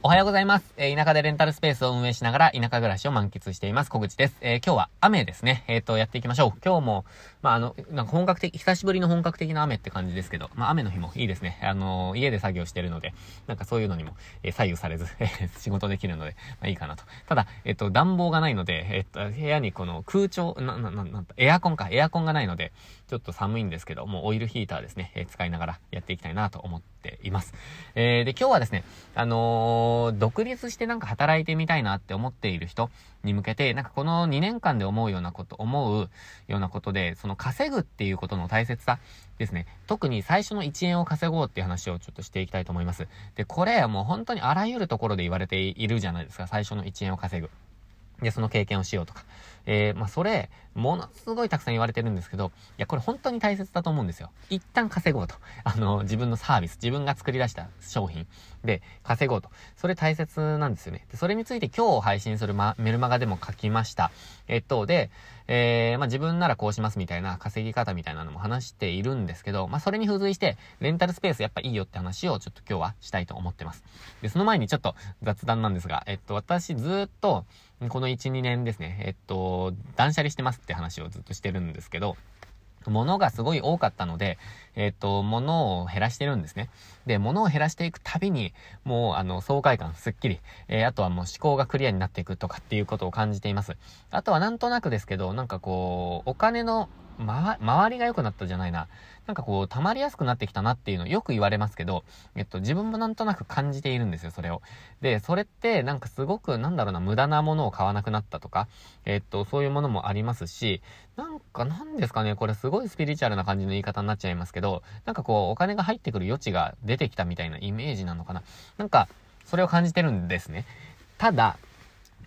おはようございます。えー、田舎でレンタルスペースを運営しながら田舎暮らしを満喫しています。小口です。えー、今日は雨ですね。えっ、ー、と、やっていきましょう。今日も、まあ、あの、なんか本格的、久しぶりの本格的な雨って感じですけど、まあ、雨の日もいいですね。あの家で作業してるので、なんかそういうのにも、え左右されず、え 仕事できるので、まあいいかなと。ただ、えっ、と、暖房がないので、えっ、と、部屋にこの空調、な、な、な、な、エアコンか、エアコンがないので、ちょっと寒いんですけど、もうオイルヒーターですね、え使いながらやっていきたいなと思っています。えーで、今日はですね、あの独立してなんか働いてみたいなって思っている人に向けて、なんかこの2年間で思うようなこと、思うようなことで、その稼ぐっていうことの大切さですね。特に最初の1円を稼ごうっていう話をちょっとしていきたいと思います。で、これはもう本当にあらゆるところで言われているじゃないですか。最初の1円を稼ぐ。で、その経験をしようとか。えー、まあ、それ、ものすごいたくさん言われてるんですけど、いや、これ本当に大切だと思うんですよ。一旦稼ごうと。あの、自分のサービス、自分が作り出した商品で稼ごうと。それ大切なんですよね。で、それについて今日配信する、ま、メルマガでも書きました。えっと、で、えー、まあ、自分ならこうしますみたいな稼ぎ方みたいなのも話しているんですけど、まあ、それに付随して、レンタルスペースやっぱいいよって話をちょっと今日はしたいと思ってます。で、その前にちょっと雑談なんですが、えっと、私ずっと、この1、2年ですね、えっと、断捨離してますって話をずっとしてるんですけど、物がすごい多かったので、えっ、と、物を減らしてるんですね。で、物を減らしていくたびに、もう、あの、爽快感、すっきり、えー、あとはもう思考がクリアになっていくとかっていうことを感じています。あとはなんとなくですけど、なんかこう、お金のま、周りが良くなったじゃないな。なんかこう、溜まりやすくなってきたなっていうのよく言われますけど、えっと、自分もなんとなく感じているんですよ、それを。で、それって、なんかすごく、なんだろうな、無駄なものを買わなくなったとか、えっと、そういうものもありますし、なんか、なんですかね、これすごいスピリチュアルな感じの言い方になっちゃいますけど、なんかこう、お金が入ってくる余地が出てきたみたいなイメージなのかな。なんか、それを感じてるんですね。ただ、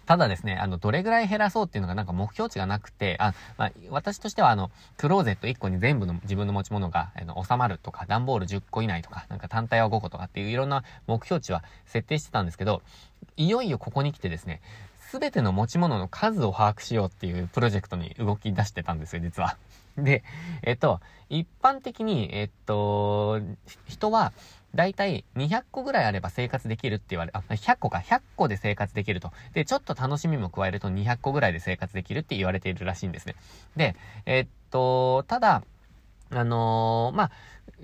ただですね、あの、どれぐらい減らそうっていうのがなんか目標値がなくて、あ、まあ、私としてはあの、クローゼット1個に全部の自分の持ち物が、あの、収まるとか、段ボール10個以内とか、なんか単体は5個とかっていういろんな目標値は設定してたんですけど、いよいよここに来てですね、すべての持ち物の数を把握しようっていうプロジェクトに動き出してたんですよ、実は。で、えっと、一般的に、えっと、人は、だいたい200個ぐらいあれば生活できるって言われ、あ、100個か、100個で生活できると。で、ちょっと楽しみも加えると200個ぐらいで生活できるって言われているらしいんですね。で、えっと、ただ、あのー、まあ、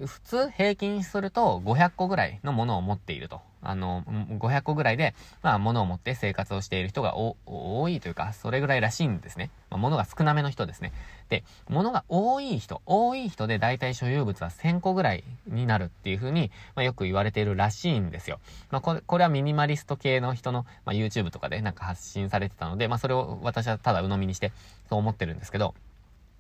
普通平均すると500個ぐらいのものを持っていると。あの、500個ぐらいで、まあ、物を持って生活をしている人が多いというか、それぐらいらしいんですね。まあ、物が少なめの人ですね。で、物が多い人、多い人で大体所有物は1000個ぐらいになるっていうふうに、まあ、よく言われているらしいんですよ。まあ、これ、これはミニマリスト系の人の、まあ、YouTube とかでなんか発信されてたので、まあ、それを私はただ鵜呑みにして、そう思ってるんですけど、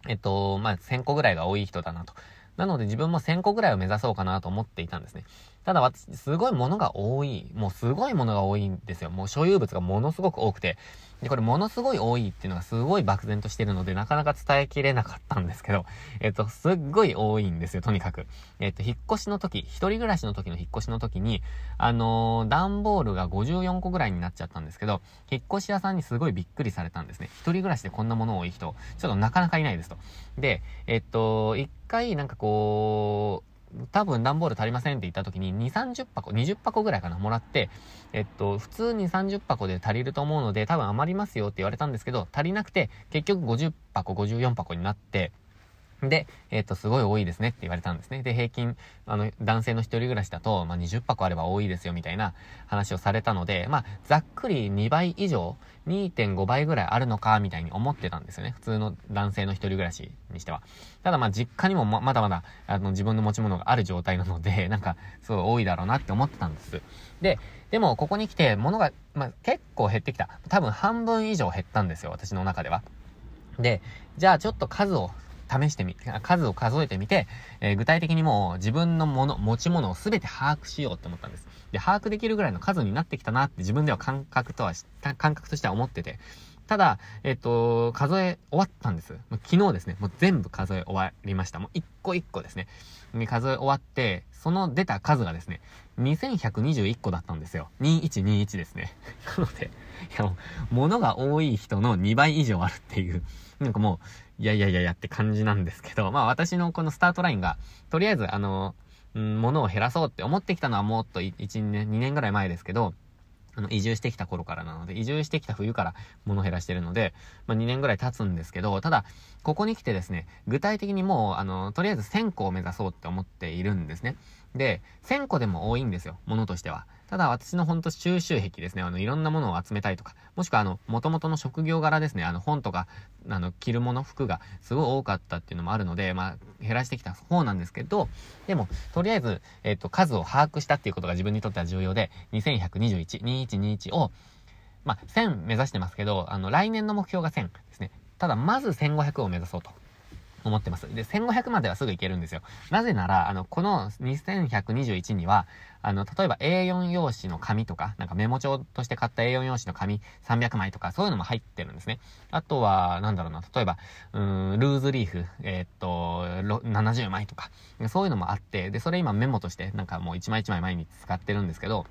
えっと、まあ、1000個ぐらいが多い人だなと。なので自分も1000個ぐらいを目指そうかなと思っていたんですね。ただ私、すごいものが多い。もうすごいものが多いんですよ。もう所有物がものすごく多くて。で、これものすごい多いっていうのがすごい漠然としてるので、なかなか伝えきれなかったんですけど、えっと、すっごい多いんですよ、とにかく。えっと、引っ越しの時、一人暮らしの時の引っ越しの時に、あのー、段ボールが54個ぐらいになっちゃったんですけど、引っ越し屋さんにすごいびっくりされたんですね。一人暮らしでこんなもの多い人、ちょっとなかなかいないですと。で、えっと、一回なんかこう、多分段ボール足りませんって言った時に2、30箱、20箱ぐらいかな、もらって、えっと、普通に30箱で足りると思うので、多分余りますよって言われたんですけど、足りなくて、結局50箱、54箱になって、で、えっ、ー、と、すごい多いですねって言われたんですね。で、平均、あの、男性の一人暮らしだと、まあ、20箱あれば多いですよみたいな話をされたので、まあ、ざっくり2倍以上、2.5倍ぐらいあるのか、みたいに思ってたんですよね。普通の男性の一人暮らしにしては。ただまあ、実家にもまだまだ、あの、自分の持ち物がある状態なので、なんか、すごい多いだろうなって思ってたんです。で、でも、ここに来て、物が、まあ、結構減ってきた。多分半分以上減ったんですよ、私の中では。で、じゃあちょっと数を試してみ、数を数えてみて、えー、具体的にもう自分のもの、持ち物を全て把握しようって思ったんです。で、把握できるぐらいの数になってきたなって自分では感覚とはし、感覚としては思ってて。ただ、えっ、と、数え終わったんです。昨日ですね、もう全部数え終わりました。もう一個一個ですね。数え終わって、その出た数がですね、2121個だったんですよ。2121ですね。なので、いやもう、物が多い人の2倍以上あるっていう、なんかもう、いやいやいやいやって感じなんですけど、まあ私のこのスタートラインが、とりあえずあの、うん、物を減らそうって思ってきたのはもっと1、年、2年ぐらい前ですけど、あの、移住してきた頃からなので、移住してきた冬から物減らしてるので、まあ、2年ぐらい経つんですけど、ただ、ここに来てですね、具体的にもう、あの、とりあえず1000個を目指そうって思っているんですね。で、1000個でも多いんですよ、ものとしては。ただ、私のほんと収集癖ですね、あの、いろんなものを集めたいとか、もしくはあの、元々の職業柄ですね、あの、本とか、あの、着るもの、服がすごい多かったっていうのもあるので、まあ、減らしてきた方なんですけど、でも、とりあえず、えっ、と、数を把握したっていうことが自分にとっては重要で、2121、2121を、まあ、1000目指してますけど、あの、来年の目標が1000ですね。ただ、まず1500を目指そうと。思ってます。で、1500まではすぐ行けるんですよ。なぜなら、あの、この2121には、あの、例えば A4 用紙の紙とか、なんかメモ帳として買った A4 用紙の紙300枚とか、そういうのも入ってるんですね。あとは、なんだろうな、例えば、うーん、ルーズリーフ、えー、っと、70枚とか、そういうのもあって、で、それ今メモとして、なんかもう1枚1枚毎日使ってるんですけど、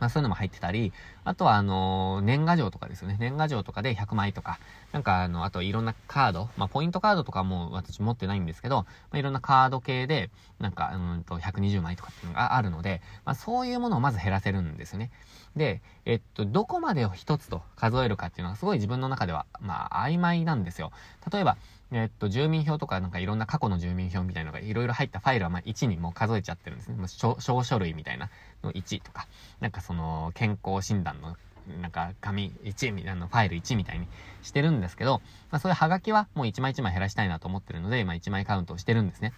まあそういうのも入ってたり、あとはあの、年賀状とかですよね。年賀状とかで100枚とか、なんかあの、あといろんなカード、まあポイントカードとかも私持ってないんですけど、まあいろんなカード系で、なんか、うんと、120枚とかっていうのがあるので、まあそういうものをまず減らせるんですよね。で、えっと、どこまでを一つと数えるかっていうのはすごい自分の中では、まあ曖昧なんですよ。例えば、えっと、住民票とかなんかいろんな過去の住民票みたいなのがいろいろ入ったファイルはまあ1にもう数えちゃってるんですね。小書類みたいなの1とか、なんかその健康診断のなんか紙1みたいなファイル1みたいにしてるんですけど、まあそういうハガキはもう1枚1枚減らしたいなと思ってるので、まあ1枚カウントをしてるんですね。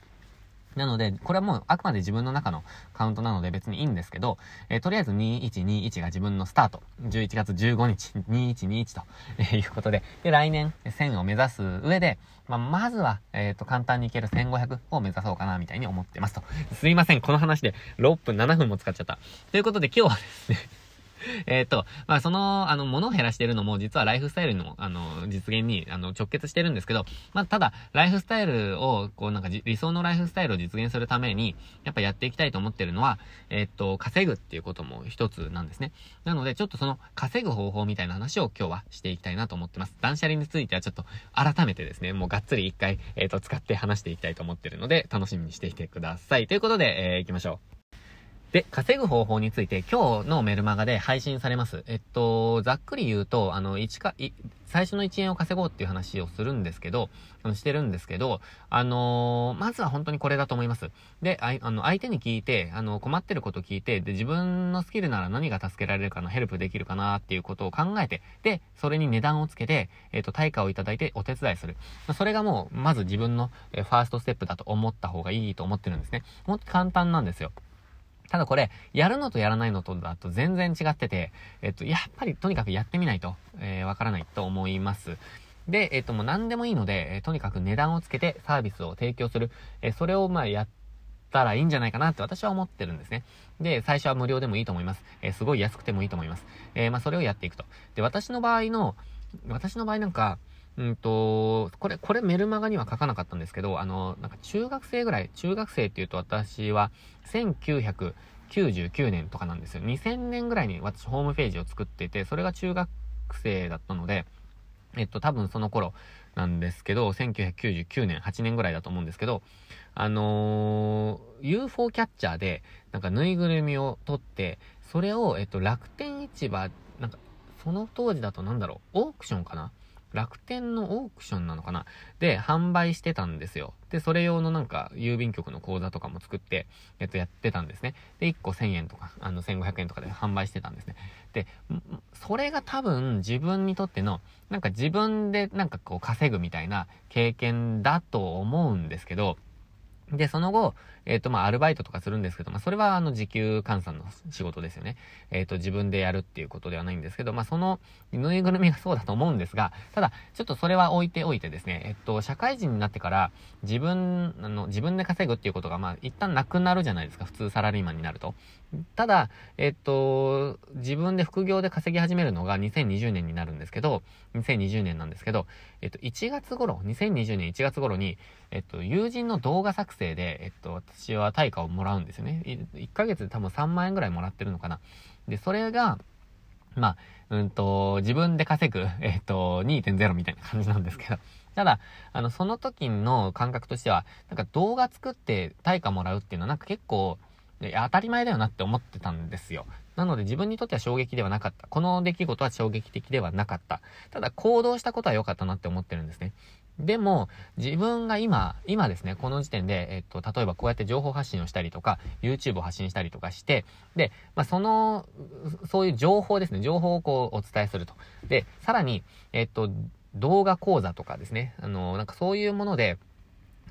なので、これはもうあくまで自分の中のカウントなので別にいいんですけど、えー、とりあえず2121が自分のスタート。11月15日、2121と、えー、いうことで、で、来年1000を目指す上で、まあ、まずは、えっ、ー、と、簡単にいける1500を目指そうかな、みたいに思ってますと。すいません、この話で6分7分も使っちゃった。ということで今日はですね えっと、まあ、その、あの、物を減らしてるのも、実はライフスタイルの、あの、実現に、あの、直結してるんですけど、まあ、ただ、ライフスタイルを、こう、なんか、理想のライフスタイルを実現するために、やっぱやっていきたいと思ってるのは、えっと、稼ぐっていうことも一つなんですね。なので、ちょっとその、稼ぐ方法みたいな話を今日はしていきたいなと思ってます。断捨離についてはちょっと、改めてですね、もうがっつり一回、えっと、使って話していきたいと思ってるので、楽しみにしていてください。ということで、えー、行きましょう。で、稼ぐ方法について今日のメルマガで配信されます。えっと、ざっくり言うと、あの、1か、い最初の1円を稼ごうっていう話をするんですけど、あのしてるんですけど、あのー、まずは本当にこれだと思います。で、ああの、相手に聞いて、あの、困ってること聞いて、で、自分のスキルなら何が助けられるかな、ヘルプできるかなっていうことを考えて、で、それに値段をつけて、えっ、と、対価をいただいてお手伝いする。それがもう、まず自分の、えファーストステップだと思った方がいいと思ってるんですね。ほんと簡単なんですよ。ただこれ、やるのとやらないのとだと全然違ってて、えっと、やっぱりとにかくやってみないと、えー、わからないと思います。で、えっと、もう何でもいいので、えー、とにかく値段をつけてサービスを提供する。えー、それをまあやったらいいんじゃないかなって私は思ってるんですね。で、最初は無料でもいいと思います。え、すごい安くてもいいと思います。えまあそれをやっていくと。で、私の場合の、私の場合なんか、うんと、これ、これメルマガには書かなかったんですけど、あの、なんか中学生ぐらい、中学生っていうと私は1999年とかなんですよ。2000年ぐらいに私ホームページを作っていて、それが中学生だったので、えっと、多分その頃なんですけど、1999年、8年ぐらいだと思うんですけど、あのー、UFO キャッチャーで、なんかぬいぐるみを取って、それを、えっと、楽天市場、なんか、その当時だとなんだろう、オークションかな楽天のオークションなのかな？で、販売してたんですよ。で、それ用のなんか、郵便局の口座とかも作って、えっと、やってたんですね。で、1個1000円とか、あの、1500円とかで販売してたんですね。で、それが多分自分にとっての、なんか自分でなんかこう稼ぐみたいな経験だと思うんですけど、で、その後、えっ、と、まあ、アルバイトとかするんですけど、まあ、それは、あの、時給換算の仕事ですよね。えっ、と、自分でやるっていうことではないんですけど、まあ、その、ぬいぐるみがそうだと思うんですが、ただ、ちょっとそれは置いておいてですね、えっと、社会人になってから、自分、あの、自分で稼ぐっていうことが、まあ、一旦なくなるじゃないですか、普通サラリーマンになると。ただ、えっと、自分で副業で稼ぎ始めるのが2020年になるんですけど、2020年なんですけど、えっと、1月頃、2020年1月頃に、えっと、友人の動画作成で、えっと、私は対価をもらうんですよね。1ヶ月で多分3万円ぐらいもらってるのかな。で、それが、まあ、うんと、自分で稼ぐ、えっと、2.0みたいな感じなんですけど。ただ、あの、その時の感覚としては、なんか動画作って対価もらうっていうのはなんか結構、当たり前だよなって思ってたんですよ。なので自分にとっては衝撃ではなかった。この出来事は衝撃的ではなかった。ただ行動したことは良かったなって思ってるんですね。でも、自分が今、今ですね、この時点で、えっと、例えばこうやって情報発信をしたりとか、YouTube を発信したりとかして、で、まあ、その、そういう情報ですね、情報をこうお伝えすると。で、さらに、えっと、動画講座とかですね、あの、なんかそういうもので、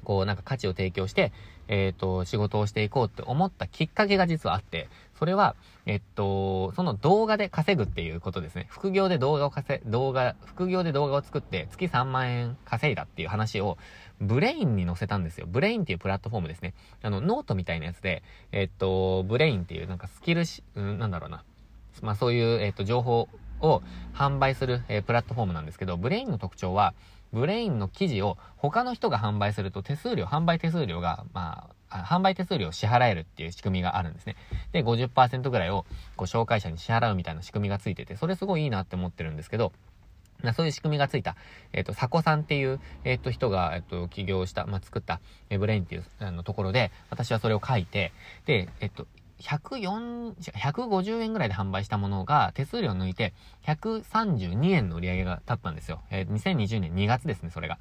こうなんか価値を提供して、えっ、と、仕事をしていこうって思ったきっかけが実はあって、それは、えっと、その動画で稼ぐっていうことですね。副業で動画を稼、動画、副業で動画を作って月3万円稼いだっていう話を、 Brain に載せたんですよ。 Brain っていうプラットフォームですね。あの、ノートみたいなやつで、えっと、 Brain っていうなんかスキルし、うん、なんだろうな。まあそういう、えっと、情報を販売する、えー、プラットフォームなんですけど、 Brain の特徴は、 Brain の記事を他の人が販売すると手数料、販売手数料が、まあ、販売手数料を支払えるっていう仕組みがあるんですね。で、50%ぐらいを、こう、紹介者に支払うみたいな仕組みがついてて、それすごいいいなって思ってるんですけど、そういう仕組みがついた、えっ、ー、と、サコさんっていう、えっ、ー、と、人が、えっ、ー、と、起業した、まあ、作った、えブレインっていう、あの、ところで、私はそれを書いて、で、えっと、104、150円ぐらいで販売したものが手数料抜いて132円の売り上げが立ったんですよ。えー、2020年2月ですね、それが。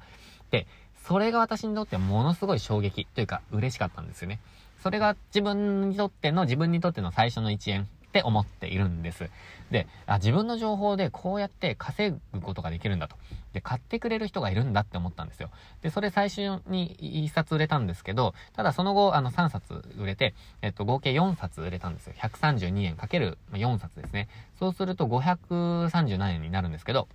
で、それが私にとってはものすごい衝撃というか嬉しかったんですよね。それが自分にとっての、自分にとっての最初の1円って思っているんです。で、あ、自分の情報でこうやって稼ぐことができるんだと。で、買ってくれる人がいるんだって思ったんですよ。で、それ最初に1冊売れたんですけど、ただその後、あの3冊売れて、えっと、合計4冊売れたんですよ。132円かける4冊ですね。そうすると530何円になるんですけど、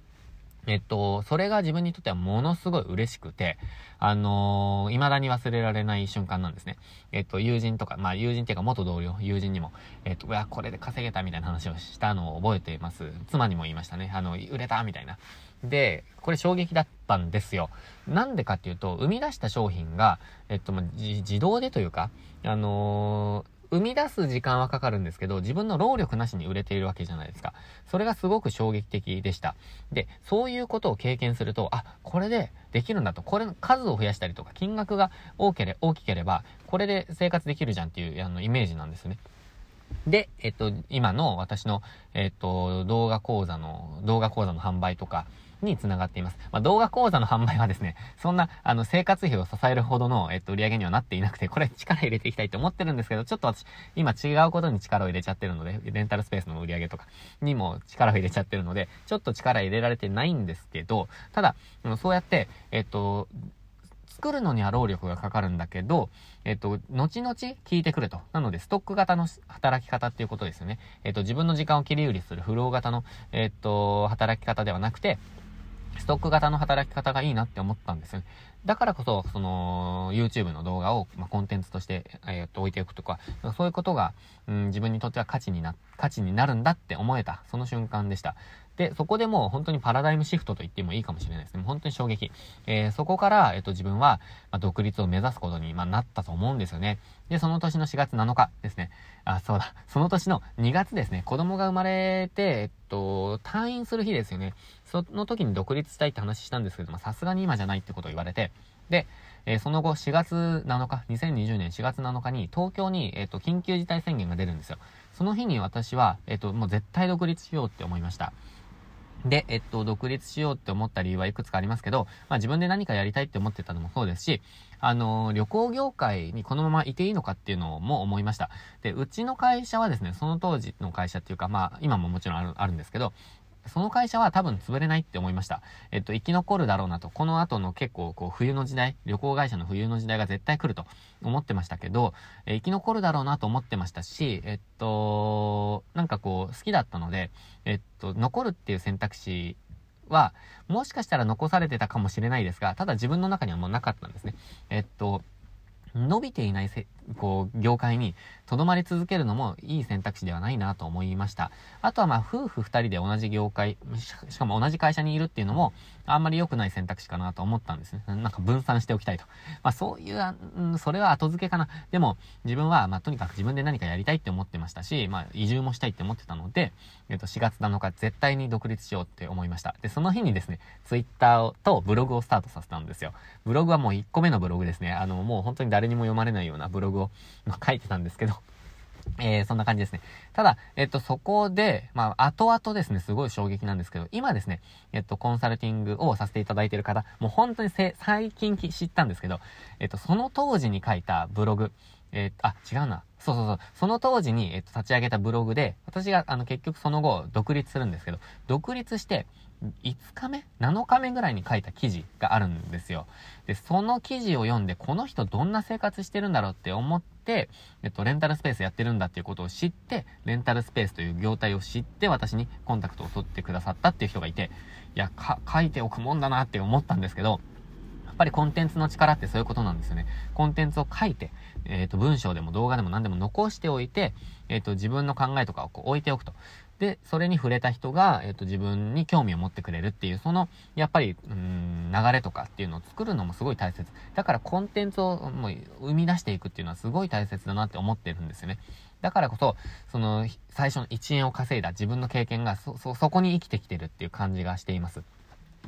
えっと、それが自分にとってはものすごい嬉しくて、あのー、未だに忘れられない瞬間なんですね。えっと、友人とか、まあ友人っていうか元同僚、友人にも、えっと、いや、これで稼げたみたいな話をしたのを覚えています。妻にも言いましたね。あの、売れたみたいな。で、これ衝撃だったんですよ。なんでかっていうと、生み出した商品が、えっと、ま、自動でというか、あのー生み出す時間はかかるんですけど、自分の労力なしに売れているわけじゃないですか。それがすごく衝撃的でした。で、そういうことを経験すると、あ、これでできるんだと。これの数を増やしたりとか、金額が大けれ大きければ、これで生活できるじゃんっていうあのイメージなんですね。で、えっと、今の私の、えっと、動画講座の、動画講座の販売とか、につながっています。まあ、動画講座の販売はですね、そんな、あの、生活費を支えるほどの、えっと、売り上げにはなっていなくて、これ力入れていきたいと思ってるんですけど、ちょっと私、今違うことに力を入れちゃってるので、レンタルスペースの売り上げとかにも力を入れちゃってるので、ちょっと力入れられてないんですけど、ただ、そうやって、えっと、作るのには労力がかかるんだけど、えっと、後々聞いてくると。なので、ストック型の働き方っていうことですよね。えっと、自分の時間を切り売りするフロー型の、えっと、働き方ではなくて、ストック型の働き方がいいなって思ったんですよ。だからこそ、その、YouTube の動画を、まあ、コンテンツとして、えー、っと、置いておくとか、そういうことが、うん、自分にとっては価値にな、価値になるんだって思えた、その瞬間でした。で、そこでもう本当にパラダイムシフトと言ってもいいかもしれないですね。本当に衝撃。えー、そこから、えっと、自分は、まあ、独立を目指すことに、まあ、なったと思うんですよね。で、その年の4月7日ですね。あ、そうだ。その年の2月ですね。子供が生まれて、えっと、退院する日ですよね。その時に独立したいって話したんですけど、まさすがに今じゃないってことを言われて、で、えー、その後4月7日、2020年4月7日に東京に、えっと、緊急事態宣言が出るんですよ。その日に私は、えっと、もう絶対独立しようって思いました。で、えっと、独立しようって思った理由はいくつかありますけど、まあ自分で何かやりたいって思ってたのもそうですし、あの、旅行業界にこのままいていいのかっていうのも思いました。で、うちの会社はですね、その当時の会社っていうか、まあ今ももちろんあるあるんですけど、その会社は多分潰れないって思いました。えっと、生き残るだろうなと。この後の結構、こう、冬の時代、旅行会社の冬の時代が絶対来ると思ってましたけど、え生き残るだろうなと思ってましたし、えっと、なんかこう、好きだったので、えっと、残るっていう選択肢は、もしかしたら残されてたかもしれないですが、ただ自分の中にはもうなかったんですね。えっと、伸びていないせ、こう、業界に留まり続けるのもいい選択肢ではないなと思いました。あとはまあ、夫婦二人で同じ業界、しかも同じ会社にいるっていうのも、あんまり良くない選択肢かなと思ったんですね。なんか分散しておきたいと。まあ、そういう、うん、それは後付けかな。でも、自分は、まあ、とにかく自分で何かやりたいって思ってましたし、まあ、移住もしたいって思ってたので、えっと、4月7日絶対に独立しようって思いました。で、その日にですね、ツイッターとブログをスタートさせたんですよ。ブログはもう1個目のブログですね。あの、もう本当に誰にも読まれないようなブログを書いてたんですけど、えー、そんな感じですね。ただ、えっと、そこで、まあ、後々ですね、すごい衝撃なんですけど、今ですね、えっと、コンサルティングをさせていただいている方、もう本当に最近知ったんですけど、えっと、その当時に書いたブログ、えっと、あ、違うな。そうそうそう。その当時に、えっと、立ち上げたブログで、私が、あの、結局その後、独立するんですけど、独立して、5日目 ?7 日目ぐらいに書いた記事があるんですよ。で、その記事を読んで、この人どんな生活してるんだろうって思って、えっと、レンタルスペースやってるんだっていうことを知って、レンタルスペースという業態を知って、私にコンタクトを取ってくださったっていう人がいて、いや、か、書いておくもんだなって思ったんですけど、やっぱりコンテンツの力ってそういうことなんですよね。コンテンツを書いて、えっ、ー、と、文章でも動画でも何でも残しておいて、えっ、ー、と、自分の考えとかをこう置いておくと。で、それに触れた人が、えっ、と、自分に興味を持ってくれるっていう、その、やっぱり、うん、流れとかっていうのを作るのもすごい大切。だからコンテンツをもう生み出していくっていうのはすごい大切だなって思ってるんですよね。だからこそ、その、最初の1円を稼いだ自分の経験が、そ、そ、そこに生きてきてるっていう感じがしています。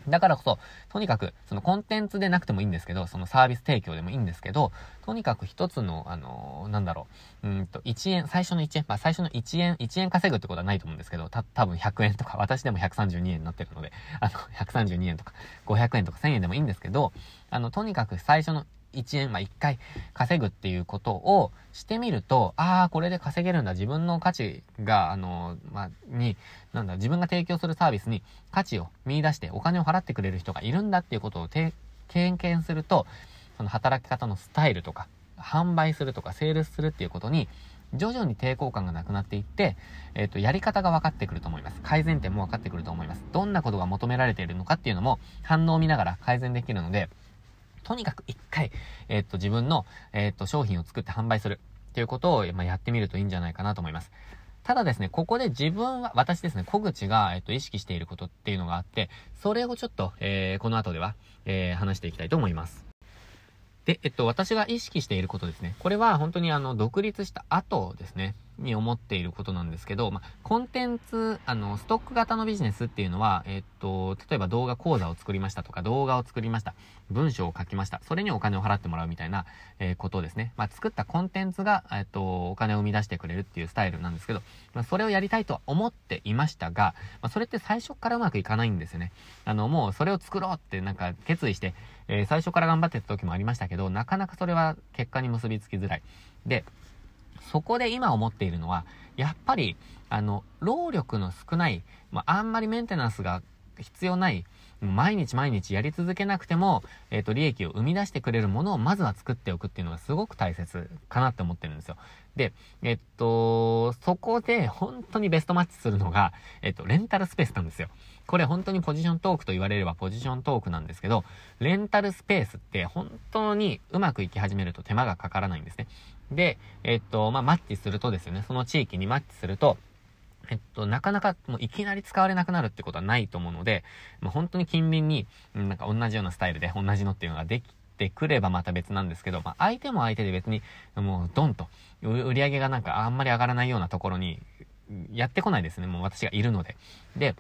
だからこそ、とにかく、そのコンテンツでなくてもいいんですけど、そのサービス提供でもいいんですけど、とにかく一つの、あのー、なんだろう、うんと、1円、最初の1円、まあ最初の1円、1円稼ぐってことはないと思うんですけど、た、多分100円とか、私でも132円になってるので、あの、132円とか、500円とか1000円でもいいんですけど、あの、とにかく最初の1円、まあ、1回稼ぐっていうことをしてみると、ああ、これで稼げるんだ。自分の価値が、あの、まあ、に、なんだ、自分が提供するサービスに価値を見出してお金を払ってくれる人がいるんだっていうことを経験すると、その働き方のスタイルとか、販売するとか、セールスするっていうことに、徐々に抵抗感がなくなっていって、えっ、ー、と、やり方が分かってくると思います。改善点も分かってくると思います。どんなことが求められているのかっていうのも反応を見ながら改善できるので、とにかく一回、えっと、自分の、えっと、商品を作って販売するっていうことを、まあ、やってみるといいんじゃないかなと思います。ただですね、ここで自分は、私ですね、小口が、えっと、意識していることっていうのがあって、それをちょっと、えー、この後では、えー、話していきたいと思います。で、えっと、私が意識していることですね。これは本当にあの、独立した後ですね。に思っていることなんですけど、まあ、コンテンツ、あの、ストック型のビジネスっていうのは、えっと、例えば動画講座を作りましたとか、動画を作りました、文章を書きました、それにお金を払ってもらうみたいな、えー、ことですね。まあ、作ったコンテンツが、えっと、お金を生み出してくれるっていうスタイルなんですけど、まあ、それをやりたいとは思っていましたが、まあ、それって最初からうまくいかないんですよね。あの、もうそれを作ろうってなんか決意して、えー、最初から頑張ってた時もありましたけど、なかなかそれは結果に結びつきづらい。で、そこで今思っているのは、やっぱり、あの、労力の少ない、まあ、あんまりメンテナンスが必要ない、毎日毎日やり続けなくても、えっ、ー、と、利益を生み出してくれるものをまずは作っておくっていうのがすごく大切かなって思ってるんですよ。で、えっと、そこで本当にベストマッチするのが、えっと、レンタルスペースなんですよ。これ本当にポジショントークと言われればポジショントークなんですけど、レンタルスペースって本当にうまくいき始めると手間がかからないんですね。で、えっと、まあ、マッチするとですよね、その地域にマッチすると、えっと、なかなかもういきなり使われなくなるってことはないと思うので、もう本当に近隣に、なんか同じようなスタイルで同じのっていうのができてくればまた別なんですけど、まあ、相手も相手で別に、もうドンと、売り上げがなんかあんまり上がらないようなところに、やってこないですね。もう私がいるので。で、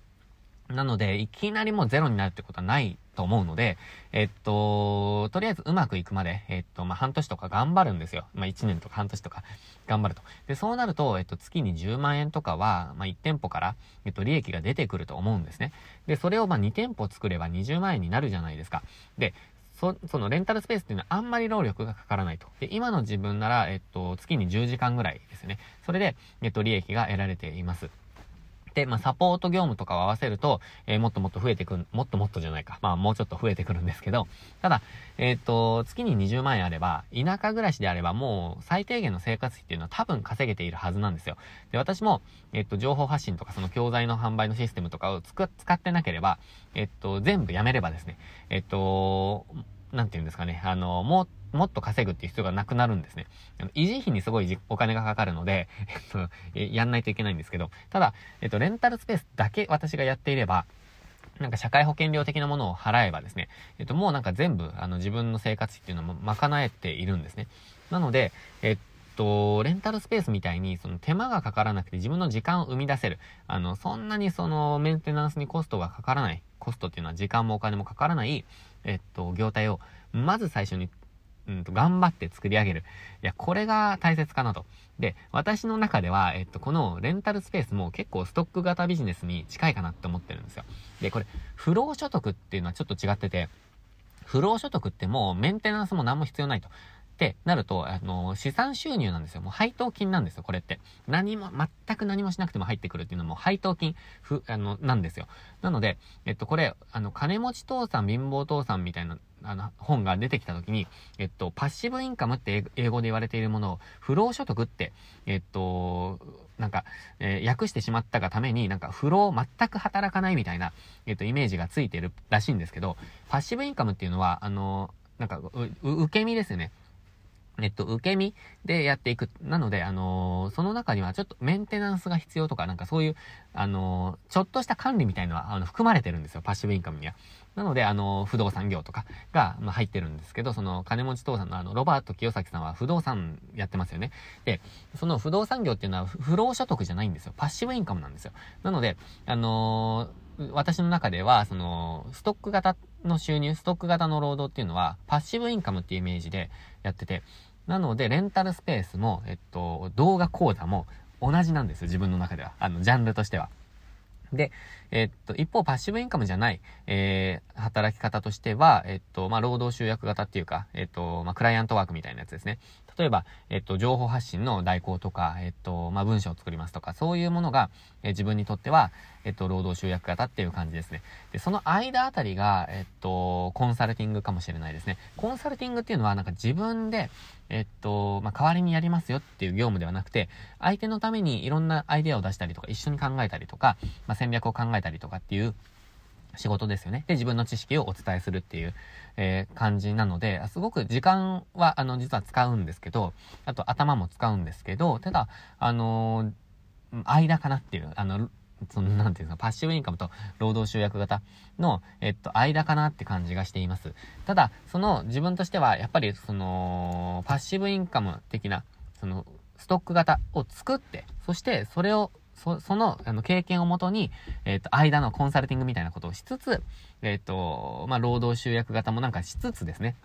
なので、いきなりもうゼロになるってことはないと思うので、えっと、とりあえずうまくいくまで、えっと、まあ、半年とか頑張るんですよ。まあ、1年とか半年とか頑張ると。で、そうなると、えっと、月に10万円とかは、まあ、1店舗から、えっと、利益が出てくると思うんですね。で、それをま、2店舗作れば20万円になるじゃないですか。で、そ、そのレンタルスペースっていうのはあんまり労力がかからないと。で、今の自分なら、えっと、月に10時間ぐらいですね。それで、えっと、利益が得られています。で、まあ、サポート業務とかを合わせると、えー、もっともっと増えてくる、もっともっとじゃないか。まあ、もうちょっと増えてくるんですけど、ただ、えっ、と、月に20万円あれば、田舎暮らしであれば、もう最低限の生活費っていうのは多分稼げているはずなんですよ。で、私も、えっ、と、情報発信とか、その教材の販売のシステムとかを使ってなければ、えっと、全部やめればですね、えっと、なんて言うんですかね、あの、も、もっと稼ぐっていう必要がなくなるんですね。維持費にすごいお金がかかるので、えっと、やんないといけないんですけど、ただ、えっと、レンタルスペースだけ私がやっていれば、なんか社会保険料的なものを払えばですね、えっと、もうなんか全部、あの、自分の生活費っていうのも賄えているんですね。なので、えっと、レンタルスペースみたいに、その手間がかからなくて自分の時間を生み出せる。あの、そんなにそのメンテナンスにコストがかからない。コストっていうのは時間もお金もかからない、えっと、業態を、まず最初にうんと、頑張って作り上げる。いや、これが大切かなと。で、私の中では、えっと、このレンタルスペースも結構ストック型ビジネスに近いかなって思ってるんですよ。で、これ、不労所得っていうのはちょっと違ってて、不労所得ってもうメンテナンスも何も必要ないと。ってなると、あの、資産収入なんですよ。もう配当金なんですよ、これって。何も、全く何もしなくても入ってくるっていうのも配当金、ふ、あの、なんですよ。なので、えっと、これ、あの、金持ち父さん、貧乏父さんみたいな、あの、本が出てきた時に、えっと、パッシブインカムって英語で言われているものを、不労所得って、えっと、なんか、えー、訳してしまったがために、なんか、不労、全く働かないみたいな、えっと、イメージがついてるらしいんですけど、パッシブインカムっていうのは、あの、なんか、受け身ですよね。えっと、受け身でやっていく。なので、あのー、その中にはちょっとメンテナンスが必要とか、なんかそういう、あのー、ちょっとした管理みたいのは、あの、含まれてるんですよ、パッシブインカムには。なので、あのー、不動産業とかが、まあ、入ってるんですけど、その、金持ち父さんのあの、ロバート清崎さんは不動産やってますよね。で、その不動産業っていうのは、不労所得じゃないんですよ。パッシブインカムなんですよ。なので、あの私の中では、その、ストック型の収入、ストック型の労働っていうのは、パッシブインカムっていうイメージでやってて、なので、レンタルスペースも、えっと、動画講座も同じなんですよ、自分の中では。あの、ジャンルとしては。で、えっと、一方、パッシブインカムじゃない、えー、働き方としては、えっと、まあ、労働集約型っていうか、えっと、まあ、クライアントワークみたいなやつですね。例えば、えっと、情報発信の代行とか、えっと、まあ、文章を作りますとか、そういうものが、え、自分にとっては、えっと、労働集約型っていう感じですね。で、その間あたりが、えっと、コンサルティングかもしれないですね。コンサルティングっていうのは、なんか自分で、えっと、まあ、代わりにやりますよっていう業務ではなくて、相手のためにいろんなアイデアを出したりとか、一緒に考えたりとか、まあ、戦略を考えたりとかっていう、仕事ですよね。で、自分の知識をお伝えするっていう、えー、感じなので、すごく時間は、あの、実は使うんですけど、あと頭も使うんですけど、ただ、あのー、間かなっていう、あの、その、なんていうか、パッシブインカムと労働集約型の、えっと、間かなって感じがしています。ただ、その、自分としては、やっぱり、その、パッシブインカム的な、その、ストック型を作って、そして、それをそ、の、あの、経験をもとに、えっ、ー、と、間のコンサルティングみたいなことをしつつ、えっ、ー、と、まあ、労働集約型もなんかしつつですね、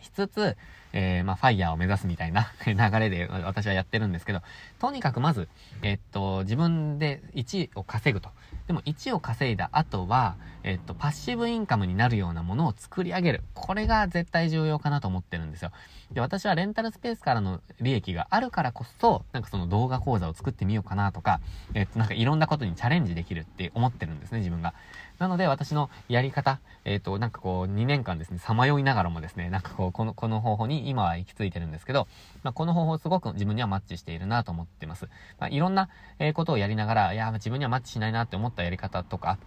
しつつ、えー、まあ、ファイヤーを目指すみたいな 流れで私はやってるんですけど、とにかくまず、えっと、自分で1を稼ぐと。でも1を稼いだ後は、えっと、パッシブインカムになるようなものを作り上げる。これが絶対重要かなと思ってるんですよ。で、私はレンタルスペースからの利益があるからこそ、なんかその動画講座を作ってみようかなとか、えっと、なんかいろんなことにチャレンジできるって思ってるんですね、自分が。なので、私のやり方、えっ、と、なんかこう、2年間ですね、さまよいながらもですね、なんかこう、この、この方法に今は行き着いてるんですけど、まあ、この方法すごく自分にはマッチしているなと思ってます。まあ、いろんな、えことをやりながら、いや、自分にはマッチしないなって思ったやり方とか、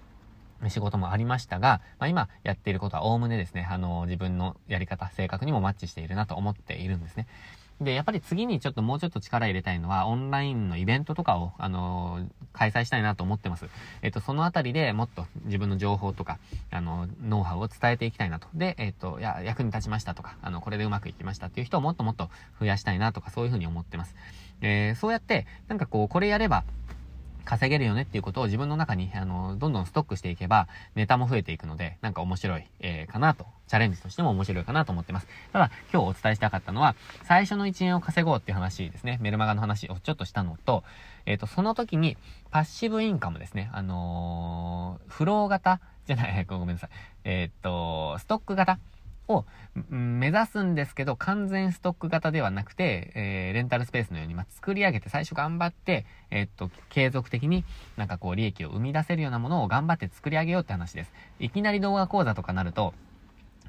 仕事もありましたが、まあ、今やっていることはおおむねですね、あの、自分のやり方、性格にもマッチしているなと思っているんですね。で、やっぱり次にちょっともうちょっと力入れたいのは、オンラインのイベントとかを、あのー、開催したいなと思ってます。えっ、と、そのあたりでもっと自分の情報とか、あの、ノウハウを伝えていきたいなと。で、えっ、と、いや、役に立ちましたとか、あの、これでうまくいきましたっていう人をもっともっと増やしたいなとか、そういうふうに思ってます。えー、そうやって、なんかこう、これやれば、稼げるよねっていうことを自分の中に、あの、どんどんストックしていけば、ネタも増えていくので、なんか面白い、えー、かなと、チャレンジとしても面白いかなと思ってます。ただ、今日お伝えしたかったのは、最初の1円を稼ごうっていう話ですね。メルマガの話をちょっとしたのと、えっ、ー、と、その時に、パッシブインカムですね。あのー、フロー型？じゃない、ごめんなさい。えっ、と、ストック型？を目指すんですけど、完全ストック型ではなくて、えー、レンタルスペースのように、まあ、作り上げて最初頑張って、えー、っと、継続的になんかこう利益を生み出せるようなものを頑張って作り上げようって話です。いきなり動画講座とかなると、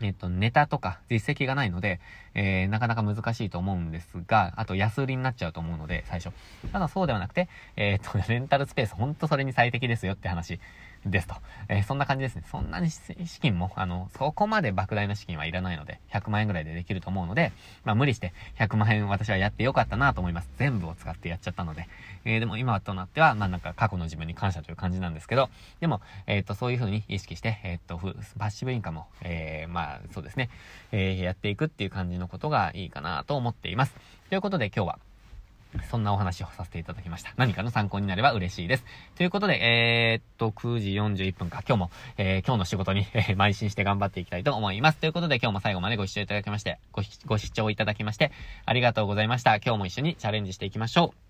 えっと、ネタとか実績がないので、えー、なかなか難しいと思うんですが、あと安売りになっちゃうと思うので、最初。ただそうではなくて、えー、っと、レンタルスペース、ほんとそれに最適ですよって話ですと。えー、そんな感じですね。そんなに資金も、あの、そこまで莫大な資金はいらないので、100万円ぐらいでできると思うので、まあ無理して100万円私はやってよかったなと思います。全部を使ってやっちゃったので。えー、でも今となっては、まあなんか過去の自分に感謝という感じなんですけど、でも、えっ、ー、と、そういう風に意識して、えっ、と、パッシブインカムを、えまあそうですね、えやっていくっていう感じのことがいいかなと思っています。ということで今日は、そんなお話をさせていただきました。何かの参考になれば嬉しいです。ということで、えー、っと、9時41分か。今日も、えー、今日の仕事に、えー、邁進して頑張っていきたいと思います。ということで、今日も最後までご視聴いただきまして、ごご視聴いただきまして、ありがとうございました。今日も一緒にチャレンジしていきましょう。